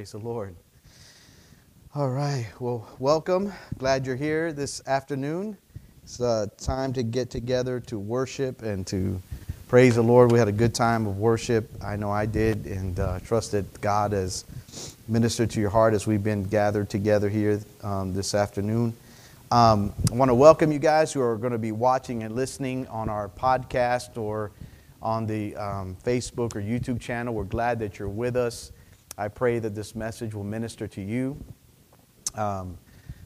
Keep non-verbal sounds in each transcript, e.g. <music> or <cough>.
Praise the Lord. All right. Well, welcome. Glad you're here this afternoon. It's uh, time to get together to worship and to praise the Lord. We had a good time of worship. I know I did, and uh, trust that God has ministered to your heart as we've been gathered together here um, this afternoon. Um, I want to welcome you guys who are going to be watching and listening on our podcast or on the um, Facebook or YouTube channel. We're glad that you're with us. I pray that this message will minister to you. Um,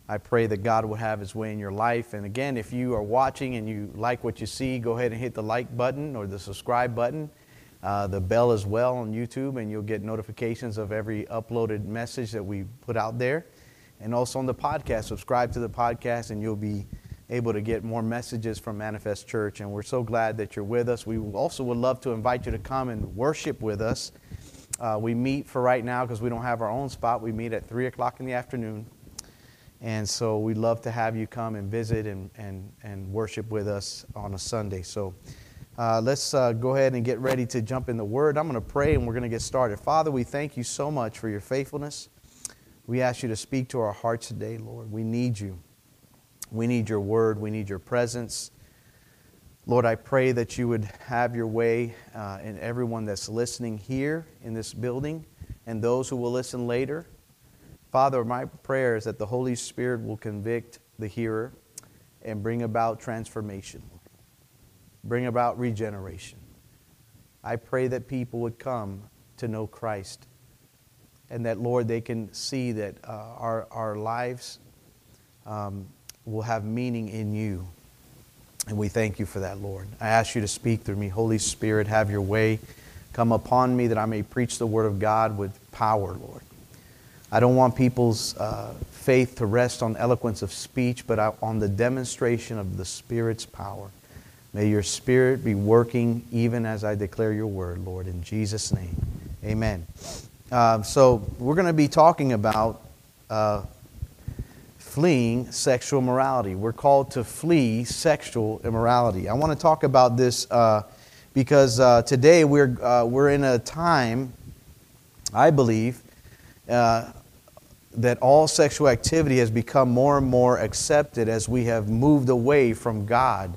I pray that God will have His way in your life. And again, if you are watching and you like what you see, go ahead and hit the like button or the subscribe button, uh, the bell as well on YouTube, and you'll get notifications of every uploaded message that we put out there. And also on the podcast, subscribe to the podcast, and you'll be able to get more messages from Manifest Church. And we're so glad that you're with us. We also would love to invite you to come and worship with us. Uh, we meet for right now because we don't have our own spot. We meet at 3 o'clock in the afternoon. And so we'd love to have you come and visit and, and, and worship with us on a Sunday. So uh, let's uh, go ahead and get ready to jump in the Word. I'm going to pray and we're going to get started. Father, we thank you so much for your faithfulness. We ask you to speak to our hearts today, Lord. We need you. We need your Word. We need your presence. Lord, I pray that you would have your way uh, in everyone that's listening here in this building and those who will listen later. Father, my prayer is that the Holy Spirit will convict the hearer and bring about transformation, bring about regeneration. I pray that people would come to know Christ and that, Lord, they can see that uh, our, our lives um, will have meaning in you. And we thank you for that, Lord. I ask you to speak through me. Holy Spirit, have your way. Come upon me that I may preach the word of God with power, Lord. I don't want people's uh, faith to rest on eloquence of speech, but on the demonstration of the Spirit's power. May your Spirit be working even as I declare your word, Lord, in Jesus' name. Amen. Uh, so, we're going to be talking about uh, fleeing sexual morality. We're called to flee sexual immorality. I want to talk about this uh, because uh, today we're, uh, we're in a time, I believe, uh, that all sexual activity has become more and more accepted as we have moved away from God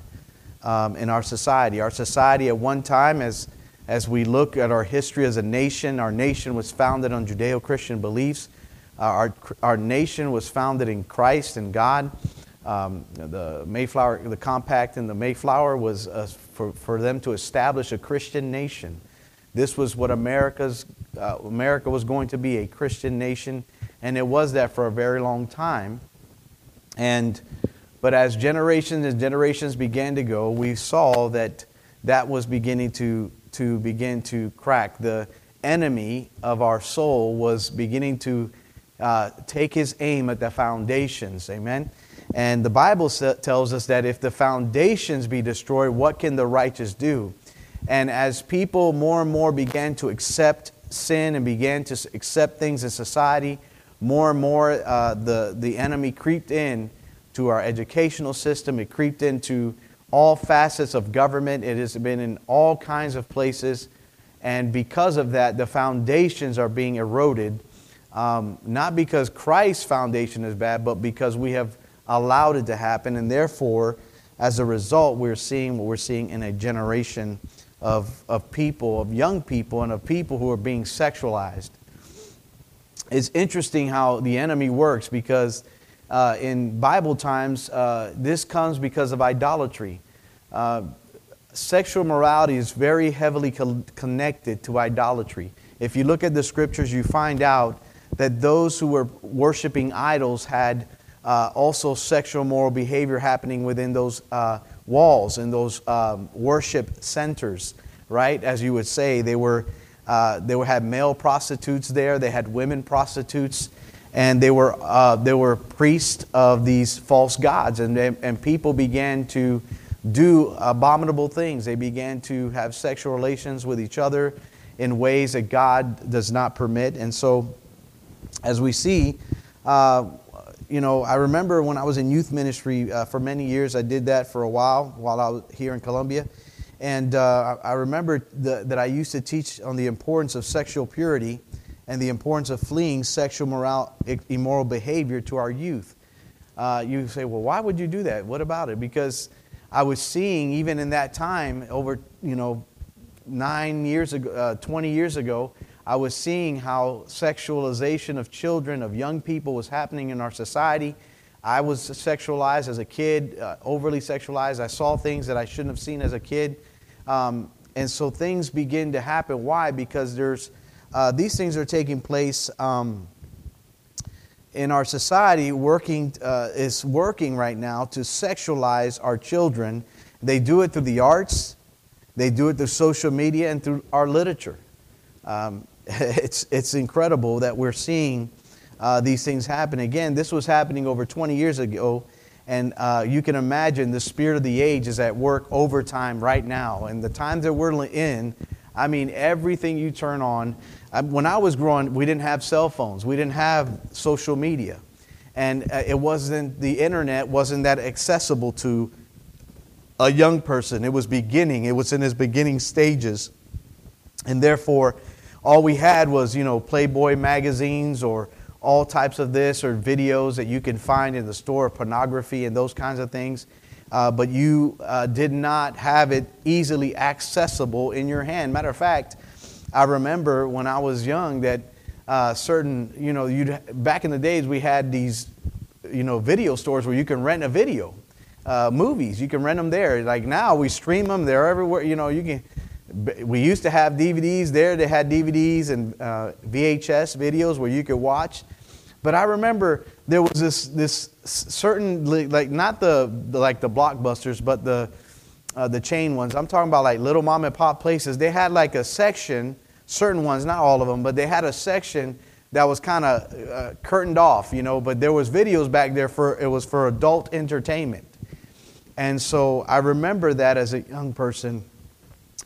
um, in our society. Our society, at one time, as, as we look at our history as a nation, our nation was founded on Judeo Christian beliefs. Uh, our, our nation was founded in Christ and God. Um, the Mayflower, the compact in the Mayflower was uh, for, for them to establish a Christian nation. This was what America's, uh, America was going to be a Christian nation, and it was that for a very long time. And, but as generations and generations began to go, we saw that that was beginning to, to begin to crack. The enemy of our soul was beginning to uh, take his aim at the foundations. Amen. And the Bible tells us that if the foundations be destroyed, what can the righteous do? And as people more and more began to accept sin and began to accept things in society, more and more uh, the, the enemy creeped in to our educational system. It creeped into all facets of government. It has been in all kinds of places. And because of that, the foundations are being eroded um, not because Christ's foundation is bad, but because we have allowed it to happen. And therefore, as a result, we're seeing what we're seeing in a generation of, of people, of young people, and of people who are being sexualized. It's interesting how the enemy works because uh, in Bible times, uh, this comes because of idolatry. Uh, sexual morality is very heavily co- connected to idolatry. If you look at the scriptures, you find out that those who were worshiping idols had uh, also sexual moral behavior happening within those uh, walls and those um, worship centers, right? As you would say, they were uh, they were, had male prostitutes there, they had women prostitutes, and they were uh, they were priests of these false gods, and and people began to do abominable things. They began to have sexual relations with each other in ways that God does not permit, and so as we see, uh, you know, I remember when I was in youth ministry uh, for many years, I did that for a while while I was here in Columbia. And uh, I remember the, that I used to teach on the importance of sexual purity and the importance of fleeing sexual moral, immoral behavior to our youth. Uh, you say, well, why would you do that? What about it? Because I was seeing, even in that time, over, you know, nine years ago, uh, 20 years ago, I was seeing how sexualization of children, of young people, was happening in our society. I was sexualized as a kid, uh, overly sexualized. I saw things that I shouldn't have seen as a kid. Um, and so things begin to happen. Why? Because there's uh, these things are taking place um, in our society. Working uh, is working right now to sexualize our children. They do it through the arts, they do it through social media, and through our literature. Um, <laughs> it's it's incredible that we're seeing uh, these things happen. Again, this was happening over 20 years ago. And uh, you can imagine the spirit of the age is at work overtime right now. And the times that we're in, I mean, everything you turn on. I, when I was growing, we didn't have cell phones, we didn't have social media. And uh, it wasn't, the internet wasn't that accessible to a young person. It was beginning, it was in its beginning stages. And therefore, all we had was, you know, Playboy magazines or all types of this or videos that you can find in the store of pornography and those kinds of things. Uh, but you uh, did not have it easily accessible in your hand. Matter of fact, I remember when I was young that uh, certain, you know, you'd, back in the days we had these, you know, video stores where you can rent a video, uh, movies. You can rent them there. Like now we stream them; they're everywhere. You know, you can. We used to have DVDs there. They had DVDs and uh, VHS videos where you could watch. But I remember there was this this certain like not the, the like the blockbusters, but the uh, the chain ones. I'm talking about like little mom and pop places. They had like a section, certain ones, not all of them, but they had a section that was kind of uh, curtained off, you know. But there was videos back there for it was for adult entertainment, and so I remember that as a young person,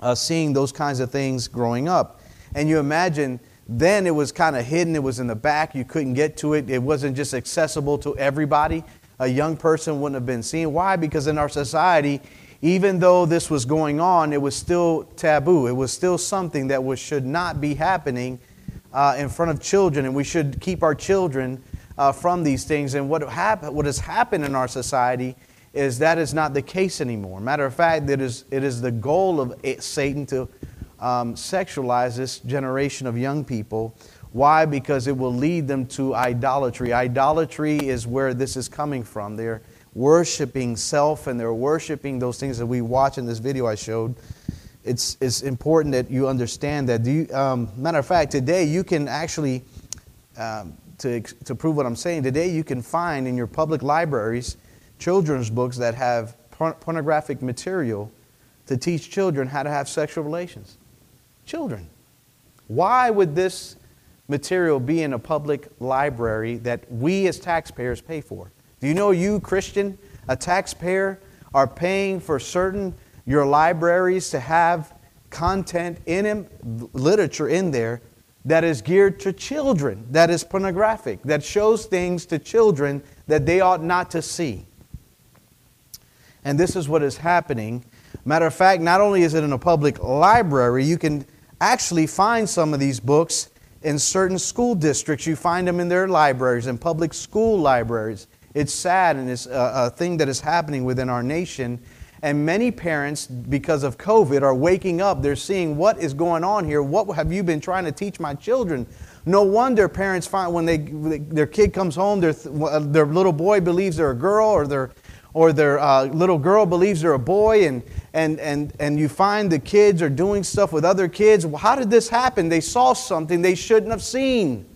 uh, seeing those kinds of things growing up, and you imagine then it was kind of hidden, it was in the back, you couldn't get to it, it wasn't just accessible to everybody. A young person wouldn't have been seen. Why? Because in our society, even though this was going on, it was still taboo. It was still something that was, should not be happening uh, in front of children, and we should keep our children uh, from these things. And what, hap- what has happened in our society is that is not the case anymore. Matter of fact, it is, it is the goal of Satan to um, sexualize this generation of young people. Why? Because it will lead them to idolatry. Idolatry is where this is coming from. They're worshiping self and they're worshiping those things that we watch in this video I showed. It's, it's important that you understand that. You, um, matter of fact, today you can actually, um, to, to prove what I'm saying, today you can find in your public libraries children's books that have pornographic material to teach children how to have sexual relations children. Why would this material be in a public library that we as taxpayers pay for? Do you know you, Christian, a taxpayer, are paying for certain your libraries to have content in them, literature in there that is geared to children, that is pornographic, that shows things to children that they ought not to see. And this is what is happening. Matter of fact, not only is it in a public library, you can actually find some of these books in certain school districts. You find them in their libraries, in public school libraries. It's sad and it's a, a thing that is happening within our nation. And many parents, because of COVID, are waking up. They're seeing what is going on here. What have you been trying to teach my children? No wonder parents find when they, their kid comes home, their, their little boy believes they're a girl, or their, or their uh, little girl believes they're a boy, and, and, and, and you find the kids are doing stuff with other kids. Well, how did this happen? They saw something they shouldn't have seen.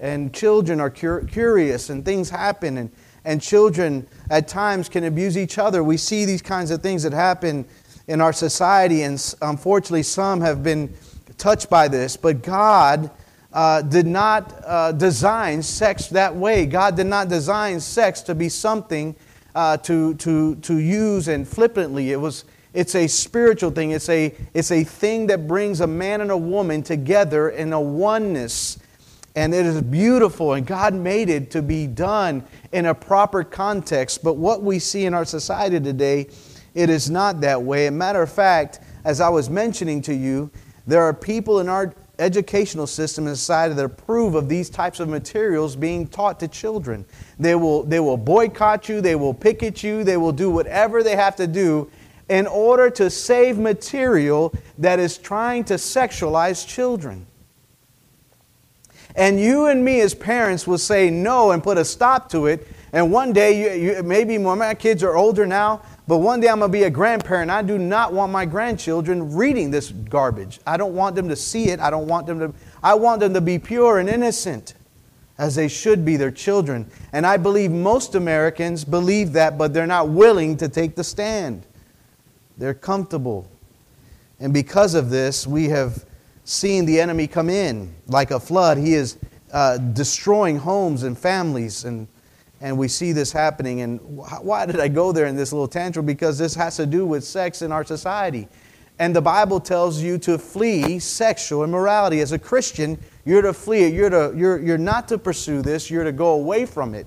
And children are cur- curious, and things happen, and, and children at times can abuse each other. We see these kinds of things that happen in our society, and unfortunately, some have been touched by this. But God uh, did not uh, design sex that way. God did not design sex to be something uh, to, to, to use and flippantly. It was, it's a spiritual thing. It's a, it's a thing that brings a man and a woman together in a oneness. And it is beautiful, and God made it to be done in a proper context. But what we see in our society today, it is not that way. As a matter of fact, as I was mentioning to you, there are people in our educational system in society that approve of these types of materials being taught to children. They will, they will boycott you, they will picket you, they will do whatever they have to do in order to save material that is trying to sexualize children. And you and me as parents will say no and put a stop to it. And one day, you, you, maybe when my kids are older now, but one day I'm going to be a grandparent. I do not want my grandchildren reading this garbage. I don't want them to see it. I don't want them to, I want them to be pure and innocent as they should be, their children. And I believe most Americans believe that, but they're not willing to take the stand. They're comfortable. And because of this, we have seen the enemy come in like a flood. He is uh, destroying homes and families and and we see this happening. And why did I go there in this little tantrum? Because this has to do with sex in our society. And the Bible tells you to flee sexual immorality. As a Christian, you're to flee it. You're, to, you're, you're not to pursue this, you're to go away from it.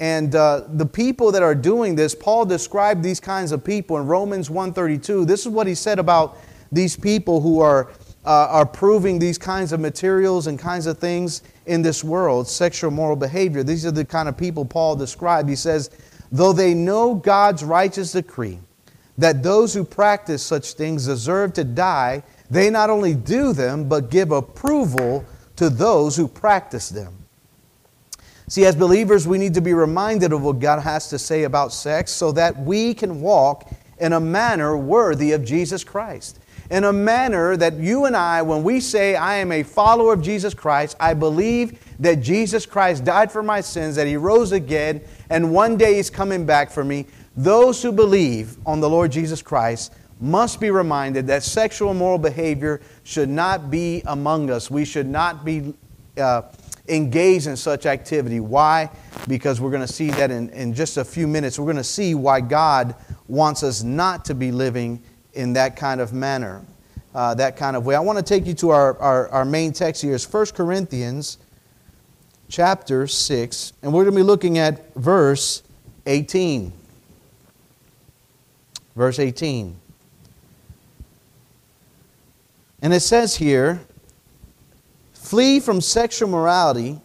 And uh, the people that are doing this, Paul described these kinds of people in Romans 1.32. This is what he said about these people who are uh, are proving these kinds of materials and kinds of things in this world, sexual moral behavior. These are the kind of people Paul described. He says, though they know God's righteous decree that those who practice such things deserve to die, they not only do them, but give approval to those who practice them. See, as believers, we need to be reminded of what God has to say about sex so that we can walk in a manner worthy of Jesus Christ in a manner that you and I, when we say, I am a follower of Jesus Christ, I believe that Jesus Christ died for my sins, that He rose again, and one day He's coming back for me. Those who believe on the Lord Jesus Christ must be reminded that sexual moral behavior should not be among us. We should not be uh, engaged in such activity. Why? Because we're going to see that in, in just a few minutes. We're going to see why God wants us not to be living in that kind of manner, uh, that kind of way. I want to take you to our, our, our main text here is 1 Corinthians chapter 6, and we're going to be looking at verse 18. Verse 18. And it says here, flee from sexual morality.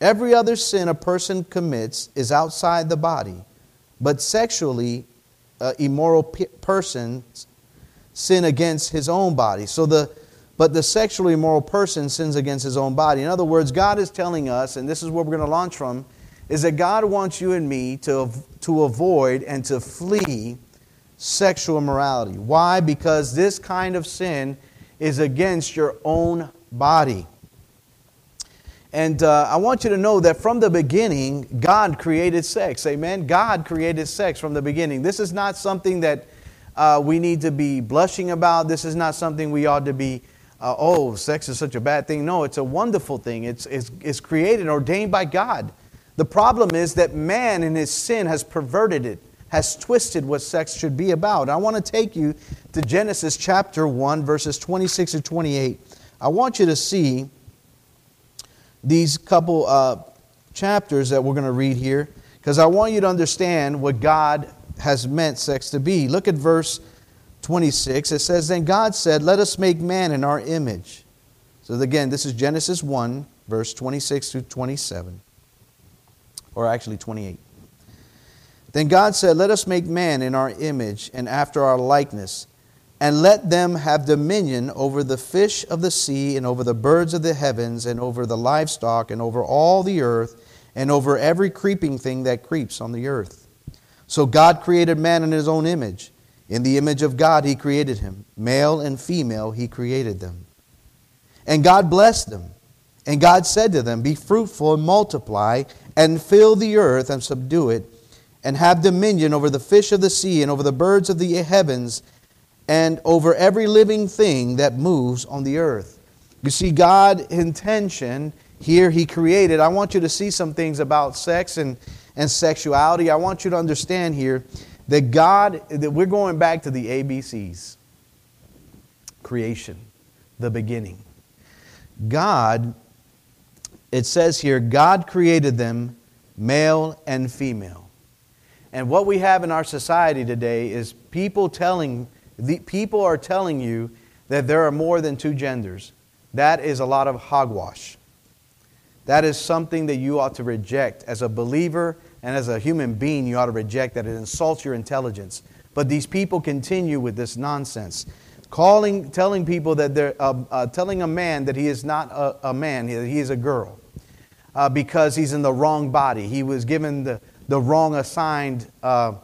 Every other sin a person commits is outside the body, but sexually uh, immoral pe- persons sin against his own body. So the but the sexually immoral person sins against his own body. In other words, God is telling us, and this is where we're going to launch from, is that God wants you and me to, to avoid and to flee sexual immorality. Why? Because this kind of sin is against your own body. And uh, I want you to know that from the beginning, God created sex. Amen? God created sex from the beginning. This is not something that uh, we need to be blushing about. This is not something we ought to be, uh, oh, sex is such a bad thing. No, it's a wonderful thing. It's, it's, it's created, and ordained by God. The problem is that man in his sin has perverted it, has twisted what sex should be about. I want to take you to Genesis chapter 1, verses 26 to 28. I want you to see these couple uh, chapters that we're going to read here because I want you to understand what God has meant sex to be. Look at verse 26. It says, Then God said, Let us make man in our image. So again, this is Genesis 1, verse 26 to 27. Or actually 28. Then God said, Let us make man in our image and after our likeness, and let them have dominion over the fish of the sea, and over the birds of the heavens, and over the livestock, and over all the earth, and over every creeping thing that creeps on the earth. So God created man in his own image. In the image of God, he created him. Male and female, he created them. And God blessed them. And God said to them, Be fruitful and multiply, and fill the earth and subdue it, and have dominion over the fish of the sea, and over the birds of the heavens, and over every living thing that moves on the earth. You see, God's intention here, He created. I want you to see some things about sex and and sexuality, I want you to understand here that God, that we're going back to the ABCs creation, the beginning. God, it says here, God created them male and female. And what we have in our society today is people telling, the, people are telling you that there are more than two genders. that is a lot of hogwash. That is something that you ought to reject. As a believer and as a human being, you ought to reject that. It insults your intelligence. But these people continue with this nonsense. Calling, telling people that they're, uh, uh, telling a man that he is not a, a man, he is a girl, uh, because he's in the wrong body. He was given the, the wrong assigned uh,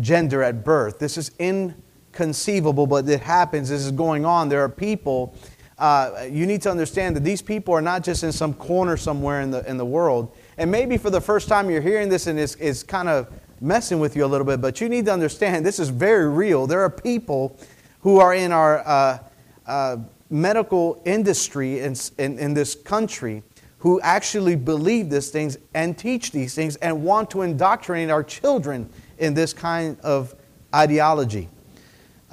gender at birth. This is inconceivable, but it happens. This is going on. There are people uh, you need to understand that these people are not just in some corner somewhere in the, in the world. And maybe for the first time you're hearing this and it's, it's kind of messing with you a little bit, but you need to understand this is very real. There are people who are in our uh, uh, medical industry in, in, in this country who actually believe these things and teach these things and want to indoctrinate our children in this kind of ideology.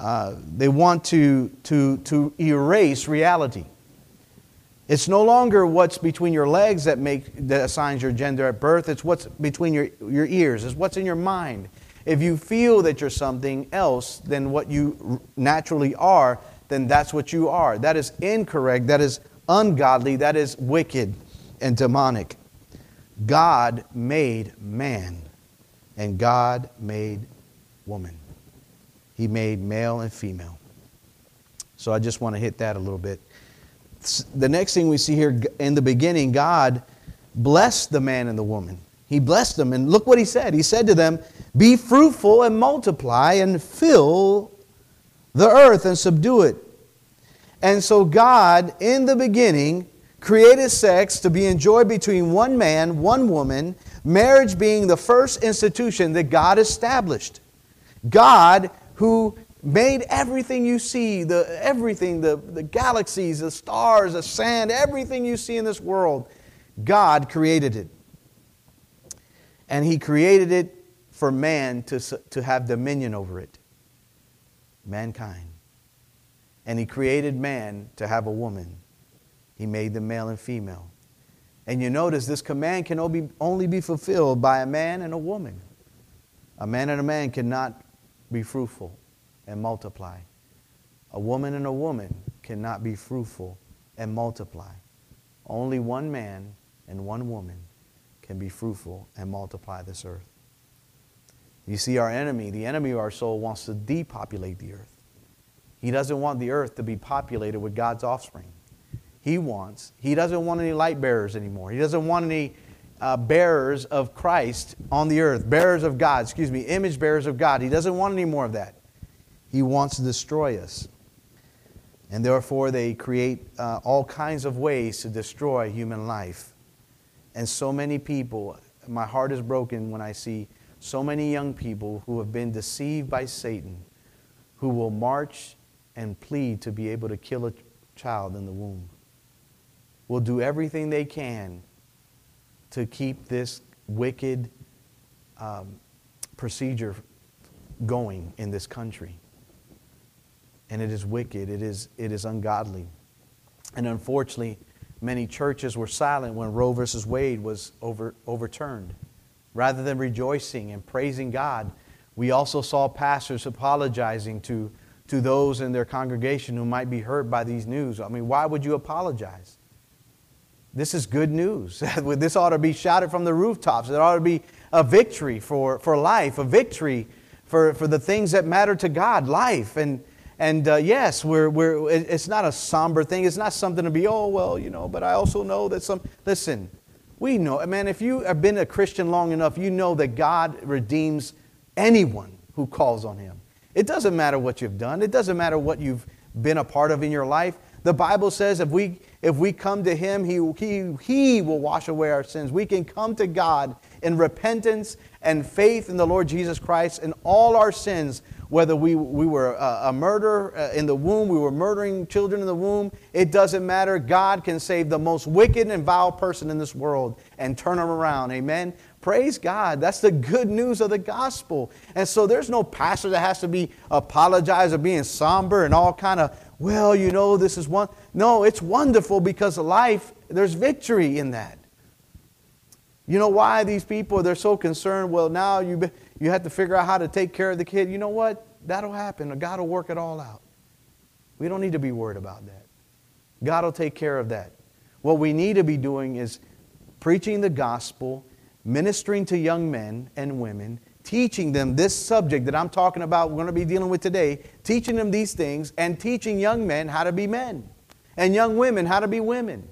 Uh, they want to, to, to erase reality. It's no longer what's between your legs that, make, that assigns your gender at birth, it's what's between your, your ears, it's what's in your mind. If you feel that you're something else than what you naturally are, then that's what you are. That is incorrect, that is ungodly, that is wicked and demonic. God made man, and God made woman. He made male and female. So I just want to hit that a little bit. The next thing we see here in the beginning, God blessed the man and the woman. He blessed them, and look what he said. He said to them, Be fruitful and multiply and fill the earth and subdue it. And so, God, in the beginning, created sex to be enjoyed between one man, one woman, marriage being the first institution that God established. God who made everything you see, the, everything, the, the galaxies, the stars, the sand, everything you see in this world, God created it. And He created it for man to, to have dominion over it, mankind. And He created man to have a woman. He made them male and female. And you notice this command can only be, only be fulfilled by a man and a woman. A man and a man cannot be fruitful and multiply. A woman and a woman cannot be fruitful and multiply. Only one man and one woman can be fruitful and multiply this earth. You see, our enemy, the enemy of our soul, wants to depopulate the earth. He doesn't want the earth to be populated with God's offspring. He wants, he doesn't want any light bearers anymore. He doesn't want any uh, bearers of Christ on the earth, bearers of God, excuse me, image bearers of God. He doesn't want any more of that. He wants to destroy us. And therefore, they create uh, all kinds of ways to destroy human life. And so many people, my heart is broken when I see so many young people who have been deceived by Satan, who will march and plead to be able to kill a child in the womb, will do everything they can to keep this wicked um, procedure going in this country. And it is wicked, it is, it is ungodly. And unfortunately, many churches were silent when Roe versus Wade was over, overturned. Rather than rejoicing and praising God, we also saw pastors apologizing to, to those in their congregation who might be hurt by these news. I mean, why would you apologize? This is good news. <laughs> this ought to be shouted from the rooftops. It ought to be a victory for, for life, a victory for, for the things that matter to God, life. And, and uh, yes, we're, we're, it's not a somber thing. It's not something to be, oh, well, you know, but I also know that some. Listen, we know, man, if you have been a Christian long enough, you know that God redeems anyone who calls on Him. It doesn't matter what you've done, it doesn't matter what you've been a part of in your life. The Bible says if we, if we come to Him, he, he, he will wash away our sins. We can come to God in repentance and faith in the Lord Jesus Christ, and all our sins, whether we, we were a, a murderer uh, in the womb, we were murdering children in the womb, it doesn't matter. God can save the most wicked and vile person in this world and turn them around. Amen. Praise God. That's the good news of the gospel. And so there's no pastor that has to be apologize or being somber and all kind of well, you know, this is one. No, it's wonderful because life, there's victory in that. You know why these people, they're so concerned, well, now you, you have to figure out how to take care of the kid. You know what? That'll happen. God will work it all out. We don't need to be worried about that. God will take care of that. What we need to be doing is preaching the gospel, ministering to young men and women, teaching them this subject that I'm talking about, we're going to be dealing with today, teaching them these things, and teaching young men how to be men, and young women how to be women.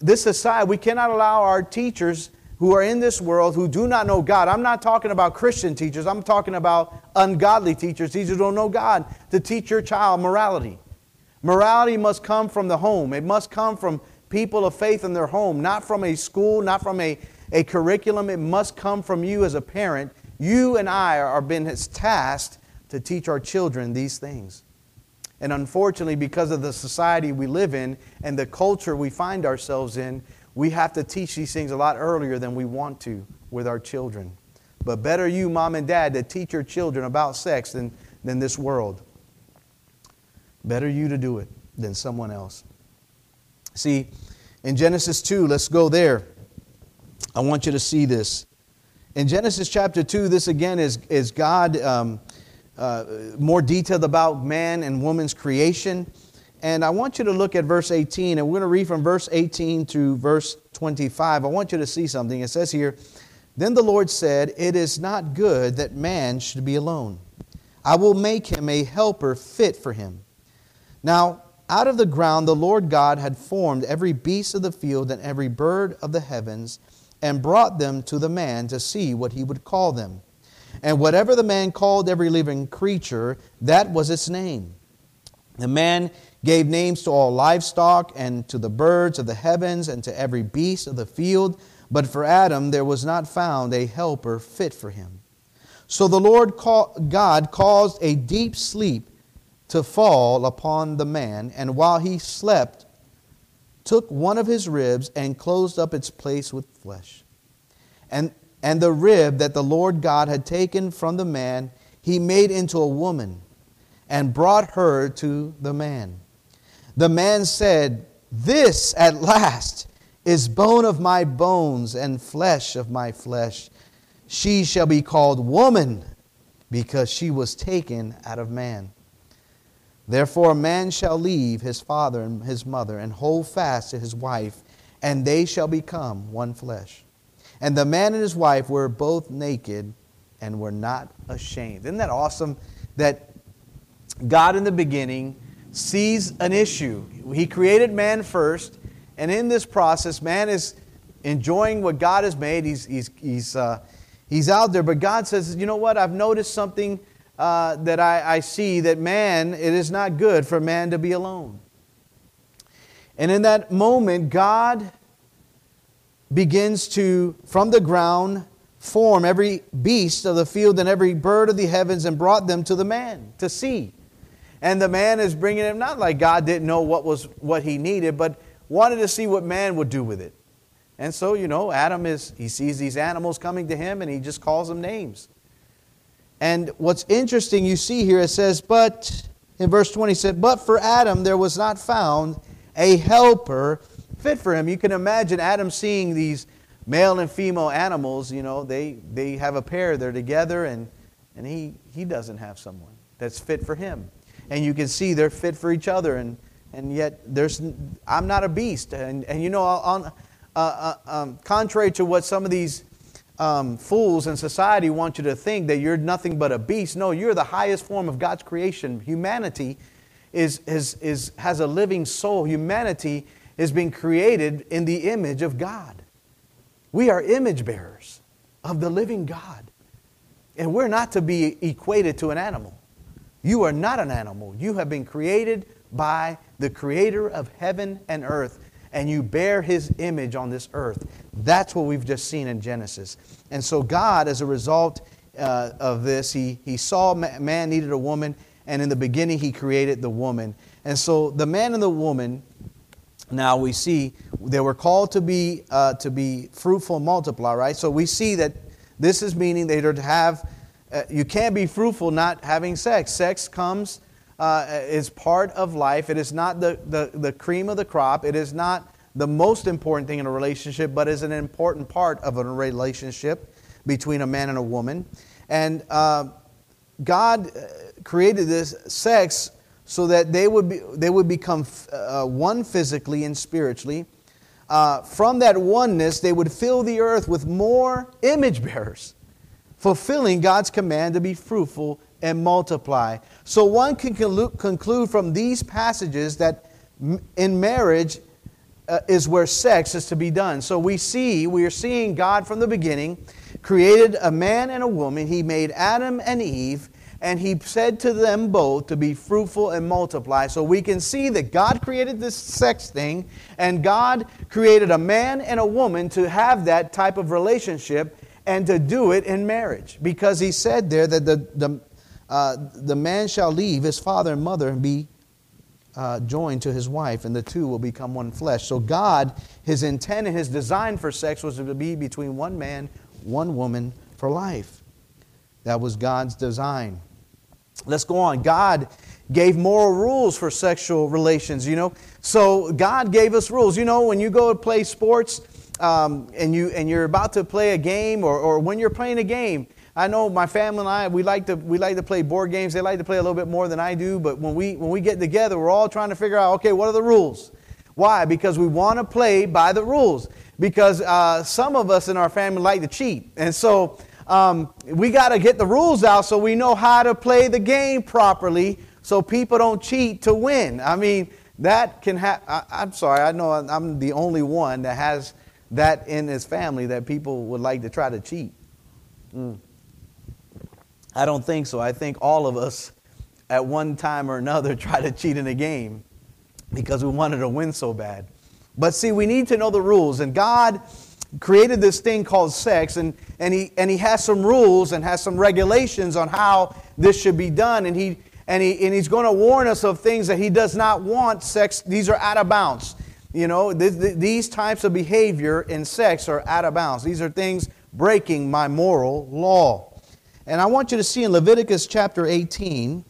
This aside, we cannot allow our teachers who are in this world who do not know God. I'm not talking about Christian teachers, I'm talking about ungodly teachers, teachers who don't know God, to teach your child morality. Morality must come from the home, it must come from people of faith in their home, not from a school, not from a, a curriculum. It must come from you as a parent. You and I are been tasked to teach our children these things. And unfortunately, because of the society we live in and the culture we find ourselves in, we have to teach these things a lot earlier than we want to with our children. But better you, mom and dad, to teach your children about sex than, than this world. Better you to do it than someone else. See, in Genesis 2, let's go there. I want you to see this. In Genesis chapter 2, this again is, is God um, uh, more detailed about man and woman's creation. And I want you to look at verse 18, and we're going to read from verse 18 to verse 25. I want you to see something. It says here, Then the Lord said, It is not good that man should be alone. I will make him a helper fit for him. Now, out of the ground the Lord God had formed every beast of the field and every bird of the heavens, and brought them to the man to see what he would call them. And whatever the man called every living creature, that was its name. The man gave names to all livestock, and to the birds of the heavens, and to every beast of the field. But for Adam there was not found a helper fit for him. So the Lord God caused a deep sleep to fall upon the man, and while he slept, took one of his ribs and closed up its place with flesh. And, and the rib that the Lord God had taken from the man, he made into a woman and brought her to the man. The man said, This at last is bone of my bones and flesh of my flesh. She shall be called woman because she was taken out of man. Therefore, a man shall leave his father and his mother and hold fast to his wife, and they shall become one flesh. And the man and his wife were both naked and were not ashamed. Isn't that awesome that God in the beginning sees an issue? He created man first, and in this process, man is enjoying what God has made. He's, he's, he's, uh, he's out there, but God says, You know what? I've noticed something uh, that I, I see that man, it is not good for man to be alone. And in that moment, God begins to, from the ground, form every beast of the field and every bird of the heavens and brought them to the man to see. And the man is bringing them, not like God didn't know what was what he needed, but wanted to see what man would do with it. And so, you know, Adam is, he sees these animals coming to him and he just calls them names. And what's interesting, you see here, it says, but, in verse 20, it said, but for Adam there was not found a helper fit for him. You can imagine Adam seeing these male and female animals, you know, they, they have a pair, they're together, and, and he, he doesn't have someone that's fit for him. And you can see they're fit for each other, and, and yet there's, I'm not a beast. And, and you know, on, uh, uh, um, contrary to what some of these um, fools in society want you to think that you're nothing but a beast. No, you're the highest form of God's creation. Humanity is, is, is, has a living soul. Humanity is being created in the image of God. We are image bearers of the living God. And we're not to be equated to an animal. You are not an animal. You have been created by the creator of heaven and earth and you bear his image on this earth. That's what we've just seen in Genesis. And so, God, as a result uh, of this, he, he saw man needed a woman, and in the beginning, he created the woman. And so, the man and the woman, now we see they were called to be, uh, to be fruitful and multiply, right? So, we see that this is meaning they are to have, uh, you can't be fruitful not having sex. Sex comes uh, is part of life. It is not the, the, the cream of the crop. It is not the most important thing in a relationship, but is an important part of a relationship between a man and a woman. And uh, God uh, created this sex so that they would, be, they would become uh, one physically and spiritually. Uh, from that oneness, they would fill the earth with more image bearers, fulfilling God's command to be fruitful and multiply. So one can conclude from these passages that in marriage uh, is where sex is to be done. So we see, we are seeing God from the beginning created a man and a woman. He made Adam and Eve and he said to them both to be fruitful and multiply. So we can see that God created this sex thing, and God created a man and a woman to have that type of relationship and to do it in marriage. Because he said there that the, the, uh, the man shall leave his father and mother and be uh, joined to his wife, and the two will become one flesh. So, God, his intent and his design for sex was to be between one man, one woman for life. That was God's design. Let's go on. God gave moral rules for sexual relations, you know. So God gave us rules. You know, when you go to play sports um, and, you, and you're about to play a game or, or when you're playing a game, I know my family and I, we like, to, we like to play board games. They like to play a little bit more than I do. But when we, when we get together, we're all trying to figure out, okay, what are the rules? Why? Because we want to play by the rules. Because uh, some of us in our family like to cheat. And so um, we got to get the rules out so we know how to play the game properly so people don't cheat to win. I mean, that can happen. I'm sorry, I know I'm the only one that has that in his family that people would like to try to cheat. Mm. I don't think so. I think all of us at one time or another <laughs> try to cheat in a game because we wanted to win so bad. But see, we need to know the rules, and God created this thing called sex, and, and, he, and he has some rules and has some regulations on how this should be done. And, he, and, he, and he's going to warn us of things that he does not want sex, these are out of bounds. You know, th- th- these types of behavior in sex are out of bounds. These are things breaking my moral law. And I want you to see in Leviticus chapter 18,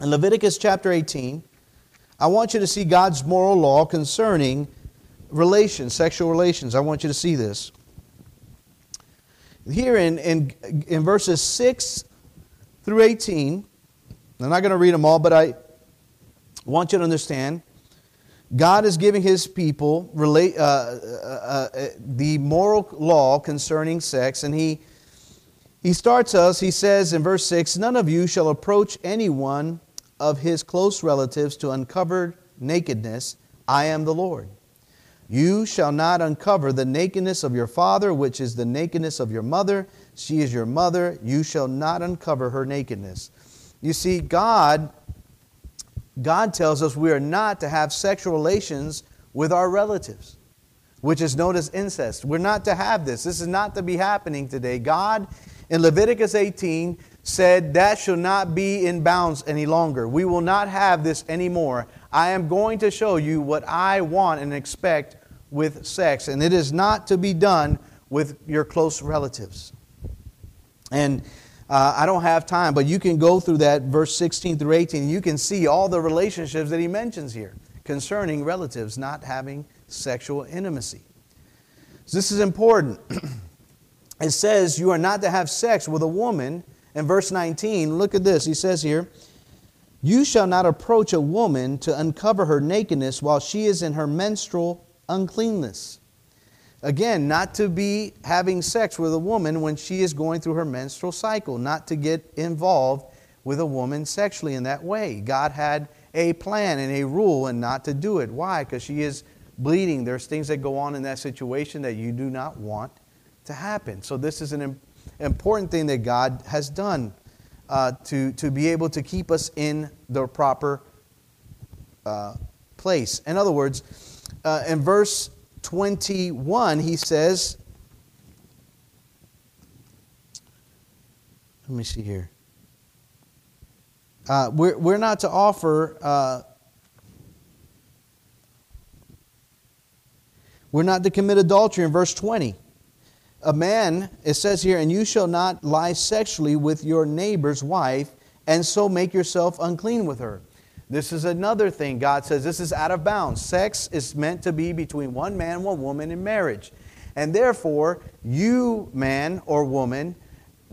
in Leviticus chapter 18, I want you to see God's moral law concerning relations, sexual relations. I want you to see this. Here in, in, in verses 6 through 18, I'm not going to read them all, but I want you to understand God is giving his people relate, uh, uh, uh, the moral law concerning sex, and he, he starts us, he says in verse 6 None of you shall approach anyone of his close relatives to uncover nakedness. I am the Lord. You shall not uncover the nakedness of your father, which is the nakedness of your mother. She is your mother. You shall not uncover her nakedness. You see, God, God tells us we are not to have sexual relations with our relatives, which is known as incest. We're not to have this. This is not to be happening today. God, in Leviticus 18, said that shall not be in bounds any longer. We will not have this anymore. I am going to show you what I want and expect with sex, and it is not to be done with your close relatives. And uh, I don't have time, but you can go through that verse 16 through 18, and you can see all the relationships that he mentions here concerning relatives not having sexual intimacy. This is important. <clears throat> it says you are not to have sex with a woman. In verse 19, look at this. He says here, You shall not approach a woman to uncover her nakedness while she is in her menstrual uncleanness. Again, not to be having sex with a woman when she is going through her menstrual cycle, not to get involved with a woman sexually in that way. God had a plan and a rule and not to do it. Why? Because she is bleeding. There's things that go on in that situation that you do not want to happen. So, this is an important thing that God has done uh, to, to be able to keep us in the proper uh, place. In other words, uh, in verse 21, he says, let me see here. Uh, we're, we're not to offer, uh, we're not to commit adultery in verse 20. A man, it says here, and you shall not lie sexually with your neighbor's wife, and so make yourself unclean with her. This is another thing God says this is out of bounds. Sex is meant to be between one man, one woman in marriage. And therefore, you, man or woman,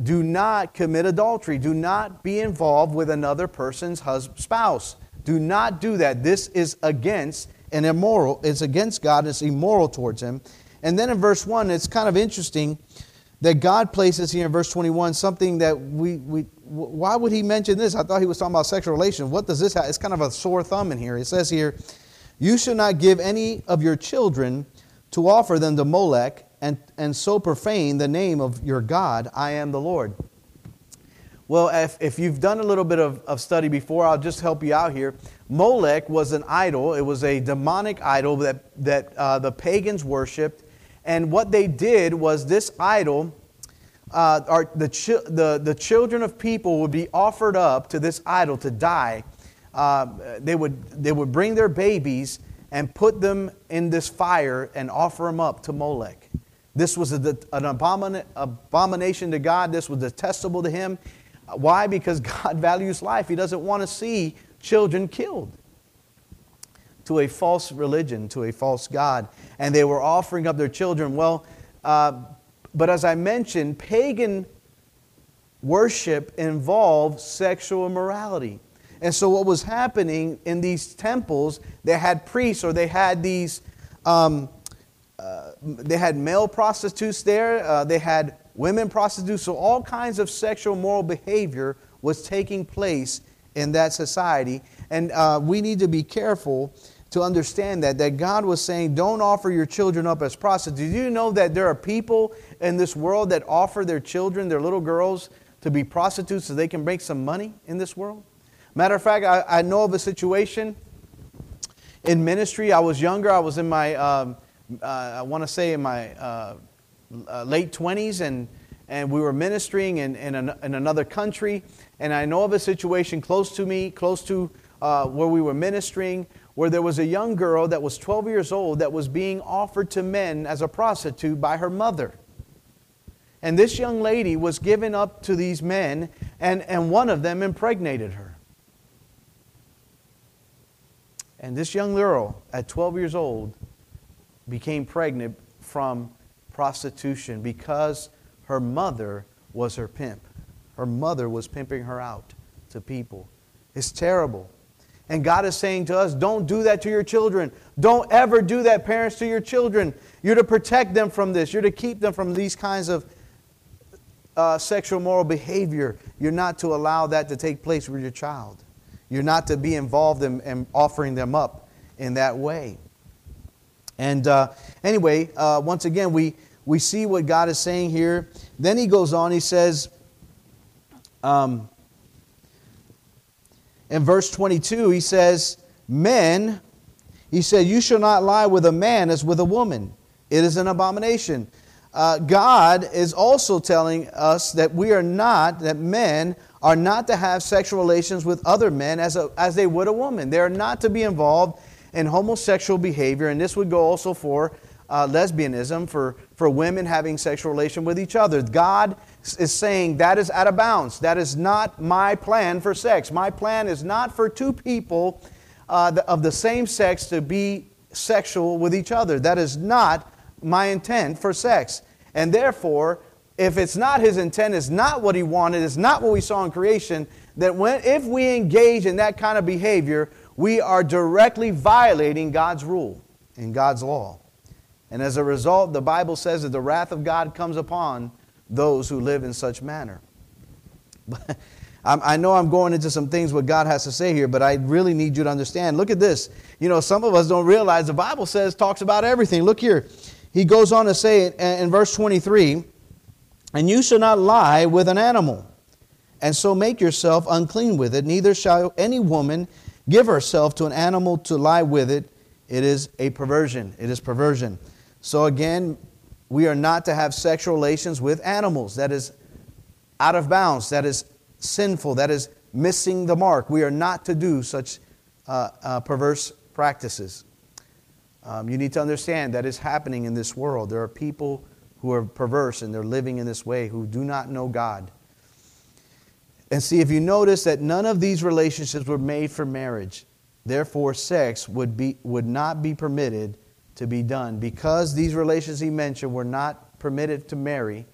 do not commit adultery. Do not be involved with another person's husband, spouse. Do not do that. This is against and immoral. It's against God. It's immoral towards Him. And then in verse 1, it's kind of interesting that God places here in verse 21 something that we, we why would he mention this? I thought he was talking about sexual relations. What does this have? It's kind of a sore thumb in here. It says here, You should not give any of your children to offer them to Molech and, and so profane the name of your God. I am the Lord. Well, if, if you've done a little bit of, of study before, I'll just help you out here. Molech was an idol, it was a demonic idol that, that uh, the pagans worshiped. And what they did was this idol, uh, our, the, chi- the, the children of people would be offered up to this idol to die. Uh, they, would, they would bring their babies and put them in this fire and offer them up to Molech. This was a, an abomin, abomination to God. This was detestable to him. Why? Because <laughs> God values life. He doesn't want to see children killed to a false religion, to a false God. And they were offering up their children. Well, uh, but as I mentioned, pagan worship involved sexual immorality. And so, what was happening in these temples, they had priests or they had these, um, uh, they had male prostitutes there, uh, they had women prostitutes. So, all kinds of sexual moral behavior was taking place in that society. And uh, we need to be careful to understand that that God was saying don't offer your children up as prostitutes. Do you know that there are people in this world that offer their children, their little girls to be prostitutes so they can make some money in this world? Matter of fact, I, I know of a situation in ministry. I was younger. I was in my um, uh, I want to say in my uh, uh, late 20s and and we were ministering in, in, an, in, another country. And I know of a situation close to me, close to uh, where we were ministering, where there was a young girl that was 12 years old that was being offered to men as a prostitute by her mother. And this young lady was given up to these men, and, and one of them impregnated her. And this young girl, at 12 years old, became pregnant from prostitution because her mother was her pimp. Her mother was pimping her out to people. It's terrible. And God is saying to us, don't do that to your children. Don't ever do that, parents, to your children. You're to protect them from this. You're to keep them from these kinds of uh, sexual moral behavior. You're not to allow that to take place with your child. You're not to be involved in, in offering them up in that way. And uh, anyway, uh, once again, we, we see what God is saying here. Then he goes on, he says, um, in verse 22, he says, Men, he said, You shall not lie with a man as with a woman. It is an abomination. Uh, God is also telling us that we are not, that men are not to have sexual relations with other men as, a, as they would a woman. They are not to be involved in homosexual behavior, and this would go also for uh, lesbianism, for, for women having sexual relation with each other. God is saying that is out of bounds. That is not my plan for sex. My plan is not for two people uh, of the same sex to be sexual with each other. That is not my intent for sex. And therefore, if it's not his intent, it's not what he wanted, it's not what we saw in creation, that when, if we engage in that kind of behavior, we are directly violating God's rule and God's law. And as a result, the Bible says that the wrath of God comes upon those who live in such manner. <laughs> I know I'm going into some things what God has to say here, but I really need you to understand. Look at this. You know, some of us don't realize the Bible says, talks about everything. Look here. He goes on to say in verse 23 And you shall not lie with an animal, and so make yourself unclean with it. Neither shall any woman give herself to an animal to lie with it. It is a perversion. It is perversion. So again, we are not to have sexual relations with animals. That is out of bounds. That is sinful. That is missing the mark. We are not to do such uh, uh, perverse practices. Um, you need to understand that is happening in this world. There are people who are perverse and they're living in this way who do not know God. And see, if you notice that none of these relationships were made for marriage, therefore, sex would, be, would not be permitted to be done. Because these relations he mentioned were not permitted to marry,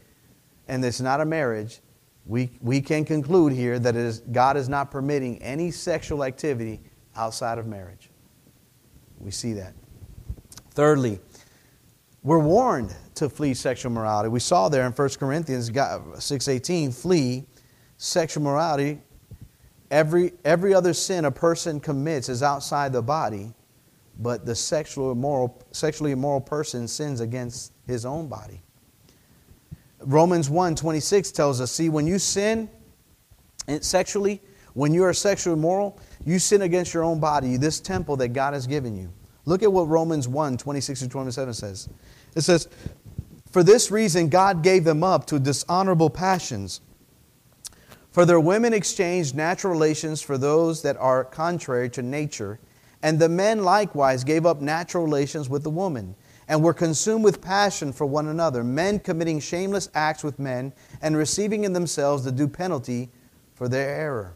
and it's not a marriage, we, we can conclude here that God is not permitting any sexual activity outside of marriage. We see that. Thirdly, we're warned to flee sexual morality. We saw there in 1 Corinthians 6:18, flee sexual morality. Every, every other sin a person commits is outside the body, but the sexual immoral, sexually immoral person sins against his own body. Romans 1 26 tells us, see, when you sin eh, sexually, when you are sexually immoral, you sin against your own body, this temple that God has given you. Look at what Romans 1 26 to 27 says. It says, For this reason, God gave them up to dishonorable passions. For their women exchanged natural relations for those that are contrary to nature, and the men likewise gave up natural relations with the woman, and were consumed with passion for one another, men committing shameless acts with men, and receiving in themselves the due penalty for their error.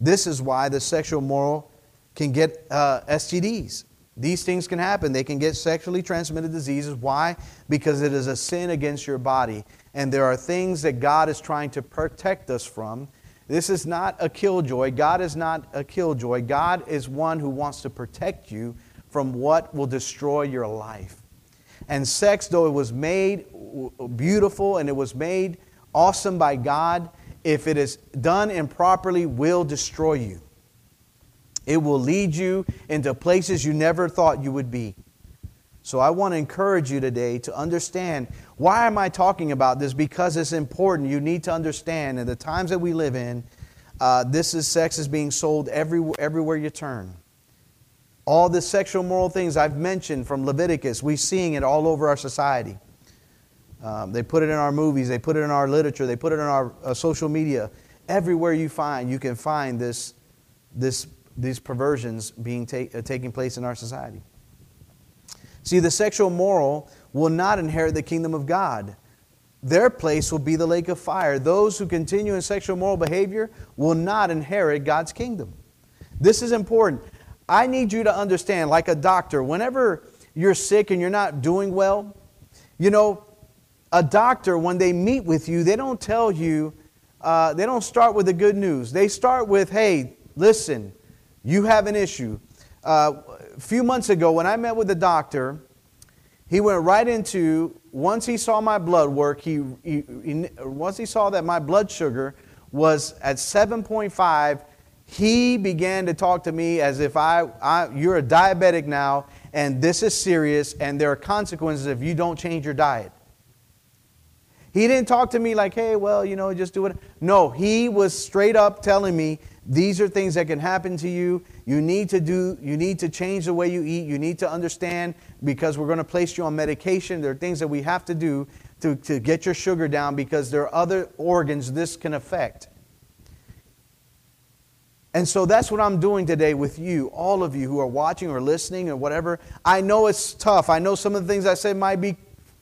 This is why the sexual moral can get uh, STDs. These things can happen. They can get sexually transmitted diseases. Why? Because it is a sin against your body. And there are things that God is trying to protect us from. This is not a killjoy. God is not a killjoy. God is one who wants to protect you from what will destroy your life. And sex, though it was made beautiful and it was made awesome by God, if it is done improperly, will destroy you. It will lead you into places you never thought you would be. So I want to encourage you today to understand why am I talking about this? Because it's important. You need to understand in the times that we live in, uh, this is sex is being sold every, everywhere you turn. All the sexual moral things I've mentioned from Leviticus, we're seeing it all over our society. Um, they put it in our movies, they put it in our literature, they put it in our uh, social media. Everywhere you find, you can find this, this these perversions being ta- uh, taking place in our society. See, the sexual moral will not inherit the kingdom of God. Their place will be the lake of fire. Those who continue in sexual moral behavior will not inherit God's kingdom. This is important. I need you to understand, like a doctor, whenever you're sick and you're not doing well, you know, a doctor, when they meet with you, they don't tell you, uh, they don't start with the good news. They start with, hey, listen, you have an issue. Uh, a few months ago, when I met with the doctor, he went right into once he saw my blood work, he, he, he, once he saw that my blood sugar was at 7.5, he began to talk to me as if I, I, you're a diabetic now, and this is serious, and there are consequences if you don't change your diet. He didn't talk to me like, hey, well, you know, just do it. No, he was straight up telling me these are things that can happen to you. You need to do you need to change the way you eat. You need to understand because we're going to place you on medication. There are things that we have to do to, to get your sugar down because there are other organs this can affect. And so that's what I'm doing today with you, all of you who are watching or listening or whatever. I know it's tough. I know some of the things I say might be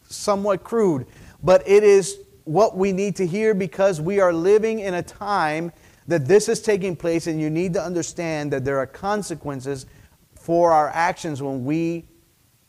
somewhat crude, but it is what we need to hear because we are living in a time that this is taking place, and you need to understand that there are consequences for our actions when we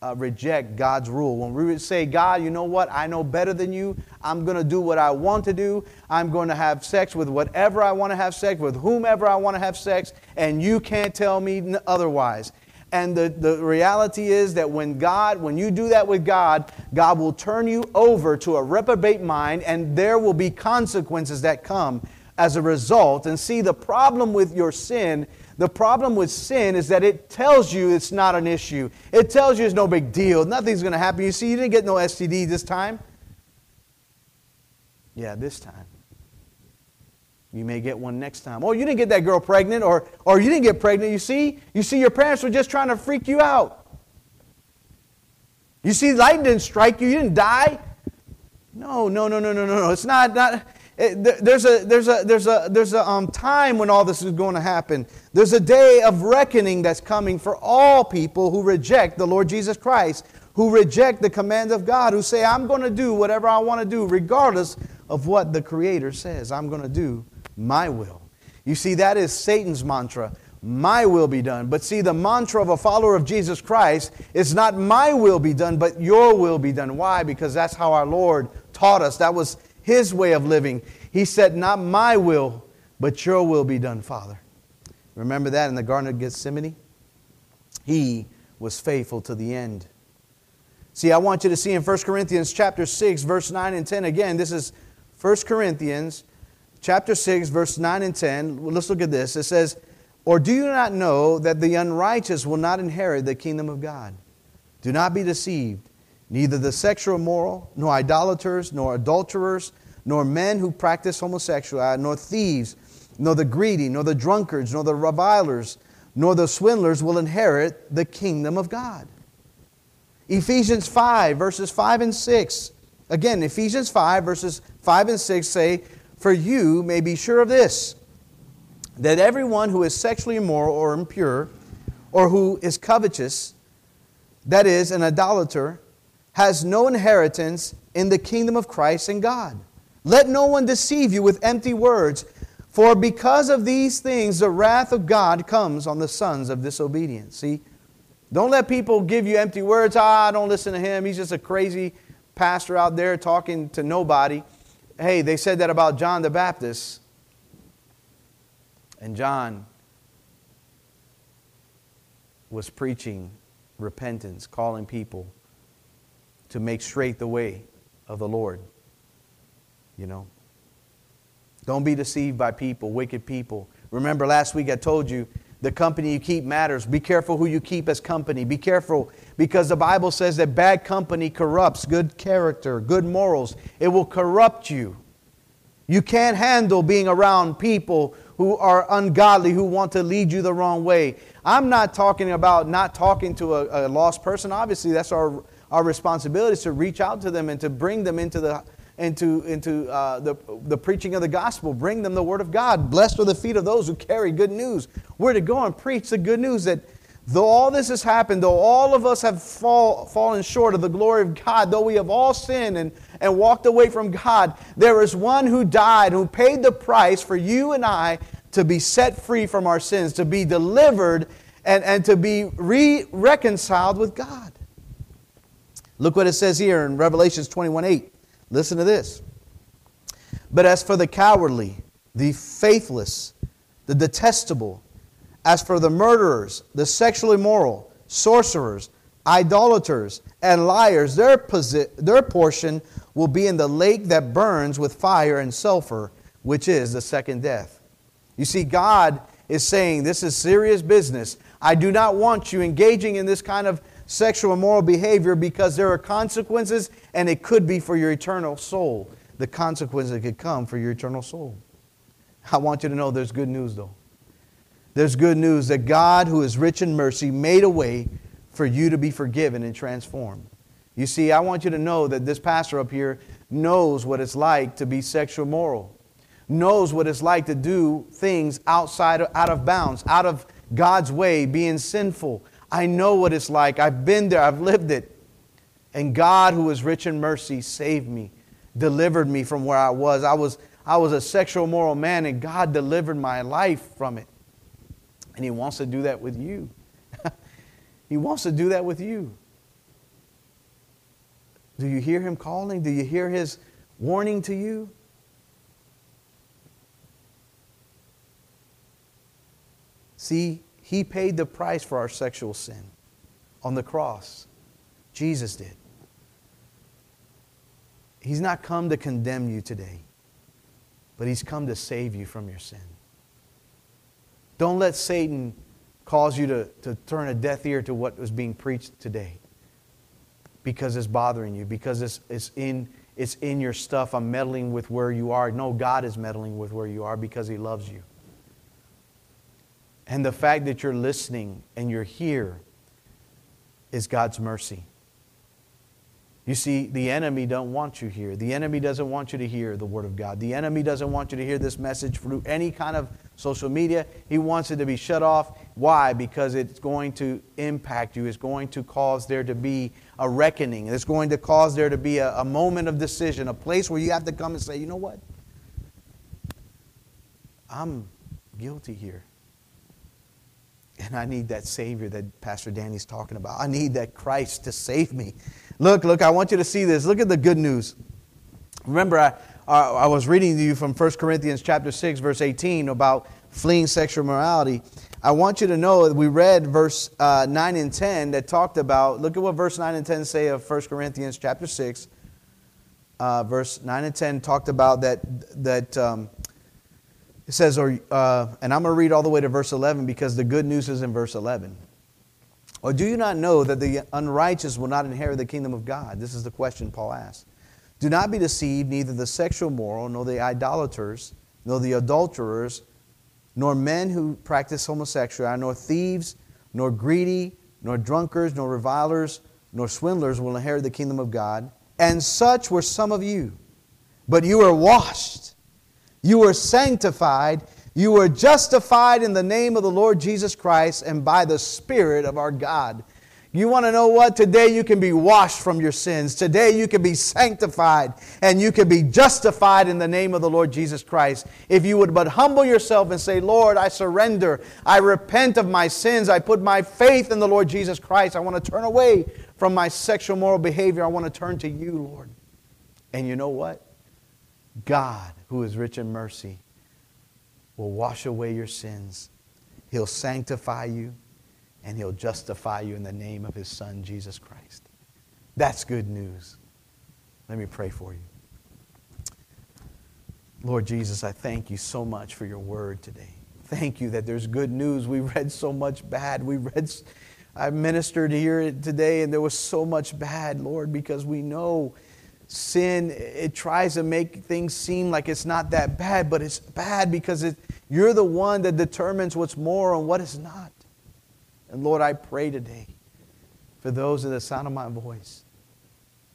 uh, reject God's rule. When we say, God, you know what? I know better than you. I'm going to do what I want to do. I'm going to have sex with whatever I want to have sex with, whomever I want to have sex, and you can't tell me otherwise. And the, the reality is that when God, when you do that with God, God will turn you over to a reprobate mind, and there will be consequences that come as a result. And see, the problem with your sin, the problem with sin is that it tells you it's not an issue. It tells you it's no big deal. Nothing's going to happen. You see, you didn't get no STD this time. Yeah, this time. You may get one next time. Oh, you didn't get that girl pregnant, or, or you didn't get pregnant. You see, you see, your parents were just trying to freak you out. You see, lightning didn't strike you. You didn't die. No, no, no, no, no, no. no. It's not, not it, there's a, there's a, there's a, there's a um, time when all this is going to happen. There's a day of reckoning that's coming for all people who reject the Lord Jesus Christ, who reject the commands of God, who say, I'm going to do whatever I want to do, regardless of what the Creator says. I'm going to do my will. You see, that is Satan's mantra. My will be done. But see, the mantra of a follower of Jesus Christ is not my will be done, but your will be done. Why? Because that's how our Lord taught us. That was his way of living. He said, Not my will, but your will be done, Father. Remember that in the Garden of Gethsemane? He was faithful to the end. See, I want you to see in 1 Corinthians chapter 6, verse 9 and 10. Again, this is 1 Corinthians chapter 6, verse 9 and 10. Let's look at this. It says, Or do you not know that the unrighteous will not inherit the kingdom of God? Do not be deceived. Neither the sexual immoral, nor idolaters, nor adulterers, nor men who practice homosexuality, nor thieves, nor the greedy, nor the drunkards, nor the revilers, nor the swindlers will inherit the kingdom of God. Ephesians 5, verses 5 and 6. Again, Ephesians 5, verses 5 and 6 say, For you may be sure of this, that everyone who is sexually immoral or impure, or who is covetous, that is, an idolater, has no inheritance in the kingdom of Christ and God. Let no one deceive you with empty words, for because of these things the wrath of God comes on the sons of disobedience. See, don't let people give you empty words. Ah, don't listen to him. He's just a crazy pastor out there talking to nobody. Hey, they said that about John the Baptist. And John was preaching repentance, calling people to make straight the way of the Lord. You know? Don't be deceived by people, wicked people. Remember last week I told you the company you keep matters. Be careful who you keep as company. Be careful because the Bible says that bad company corrupts good character, good morals. It will corrupt you. You can't handle being around people who are ungodly, who want to lead you the wrong way. I'm not talking about not talking to a, a lost person. Obviously, that's our, our responsibility is to reach out to them and to bring them into the into, into uh, the, the preaching of the gospel. Bring them the word of God. Blessed are the feet of those who carry good news. We're to go and preach the good news that though all this has happened, though all of us have fall, fallen short of the glory of God, though we have all sinned and, and walked away from God, there is one who died, who paid the price for you and I to be set free from our sins, to be delivered, and, and to be re reconciled with God. Look what it says here in Revelations 21 8. Listen to this. But as for the cowardly, the faithless, the detestable, as for the murderers, the sexually immoral, sorcerers, idolaters, and liars, their, posi- their portion will be in the lake that burns with fire and sulfur, which is the second death. You see, God is saying this is serious business. I do not want you engaging in this kind of sexual immoral behavior because there are consequences and it could be for your eternal soul. The consequences that could come for your eternal soul. I want you to know there's good news though. There's good news that God, who is rich in mercy, made a way for you to be forgiven and transformed. You see, I want you to know that this pastor up here knows what it's like to be sexual moral, knows what it's like to do things outside, out of bounds, out of God's way, being sinful, I know what it's like. I've been there, I've lived it. And God, who is rich in mercy, saved me, delivered me from where I was. I was, I was a sexual moral man, and God delivered my life from it. And He wants to do that with you. <laughs> he wants to do that with you. Do you hear Him calling? Do you hear His warning to you? See, he paid the price for our sexual sin on the cross. Jesus did. He's not come to condemn you today, but He's come to save you from your sin. Don't let Satan cause you to, to turn a deaf ear to what was being preached today because it's bothering you, because it's, it's, in, it's in your stuff. I'm meddling with where you are. No, God is meddling with where you are because He loves you. And the fact that you're listening and you're here is God's mercy. You see, the enemy don't want you here. The enemy doesn't want you to hear the word of God. The enemy doesn't want you to hear this message through any kind of social media. He wants it to be shut off. Why? Because it's going to impact you. It's going to cause there to be a reckoning. It's going to cause there to be a, a moment of decision, a place where you have to come and say, you know what? I'm guilty here. And I need that Savior that Pastor Danny's talking about. I need that Christ to save me. Look, look, I want you to see this. Look at the good news. Remember, I, I was reading to you from 1 Corinthians chapter 6, verse 18 about fleeing sexual morality, I want you to know that we read verse uh, 9 and 10 that talked about, look at what verse 9 and 10 say of 1 Corinthians chapter 6. Uh, verse 9 and 10 talked about that, that um, it says, or, uh, and I'm going to read all the way to verse 11 because the good news is in verse 11. Or do you not know that the unrighteous will not inherit the kingdom of God? This is the question Paul asked. Do not be deceived, neither the sexual moral, nor the idolaters, nor the adulterers, nor men who practice homosexuality, nor thieves, nor greedy, nor drunkards, nor revilers, nor swindlers will inherit the kingdom of God. And such were some of you. But you were washed, you were sanctified, you were justified in the name of the Lord Jesus Christ and by the Spirit of our God. You want to know what? Today you can be washed from your sins. Today you can be sanctified and you can be justified in the name of the Lord Jesus Christ. If you would but humble yourself and say, Lord, I surrender. I repent of my sins. I put my faith in the Lord Jesus Christ. I want to turn away from my sexual moral behavior. I want to turn to you, Lord. And you know what? God, who is rich in mercy, will wash away your sins. He'll sanctify you and he'll justify you in the name of his son, Jesus Christ. That's good news. Let me pray for you. Lord Jesus, I thank you so much for your word today. Thank you that there's good news. We read so much bad. We read, I ministered here today and there was so much bad, Lord, because we know sin, it tries to make things seem like it's not that bad, but it's bad because it, you're the one that determines what's more and what is not. And Lord, I pray today for those in the sound of my voice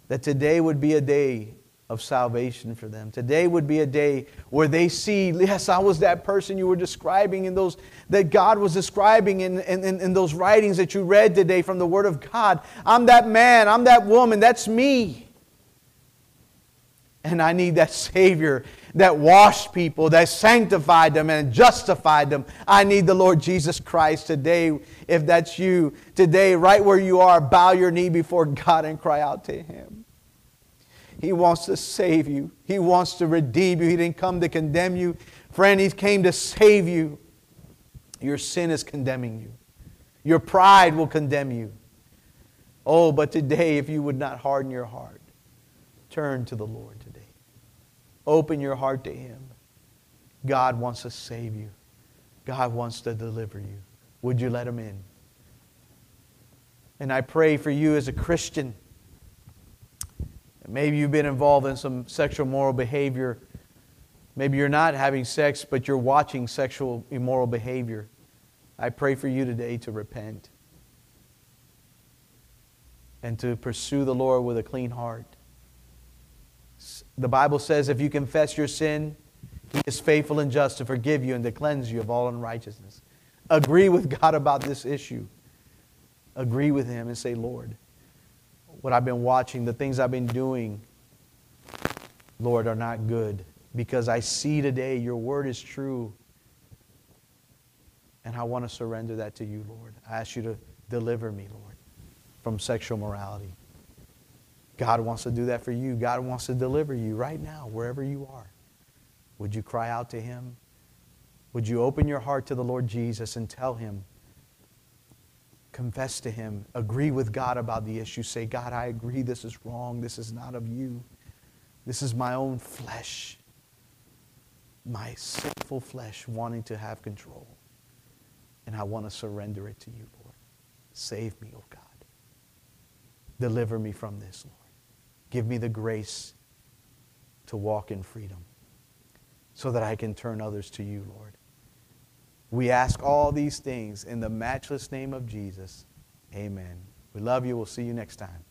that today would be a day of salvation for them. Today would be a day where they see, yes, I was that person you were describing in those, that God was describing in, in, in, those writings that you read today from the Word of God. I'm that man, I'm that woman, that's me. And I need that Savior that washed people, that sanctified them and justified them. I need the Lord Jesus Christ today. If that's you, today, right where you are, bow your knee before God and cry out to Him. He wants to save you, He wants to redeem you. He didn't come to condemn you. Friend, He came to save you. Your sin is condemning you, your pride will condemn you. Oh, but today, if you would not harden your heart, turn to the Lord. Open your heart to Him. God wants to save you. God wants to deliver you. Would you let Him in? And I pray for you as a Christian. Maybe you've been involved in some sexual moral behavior. Maybe you're not having sex, but you're watching sexual immoral behavior. I pray for you today to repent and to pursue the Lord with a clean heart. The Bible says if you confess your sin, He is faithful and just to forgive you and to cleanse you of all unrighteousness. Agree with God about this issue. Agree with Him and say, Lord, what I've been watching, the things I've been doing, Lord, are not good because I see today your word is true. And I want to surrender that to you, Lord. I ask you to deliver me, Lord, from sexual morality. God wants to do that for you. God wants to deliver you right now, wherever you are. Would you cry out to Him? Would you open your heart to the Lord Jesus and tell Him? Confess to Him. Agree with God about the issue. Say, God, I agree this is wrong. This is not of you. This is my own flesh, my sinful flesh wanting to have control. And I want to surrender it to you, Lord. Save me, oh God. Deliver me from this, Lord. Give me the grace to walk in freedom so that I can turn others to you, Lord. We ask all these things in the matchless name of Jesus. Amen. We love you. We'll see you next time.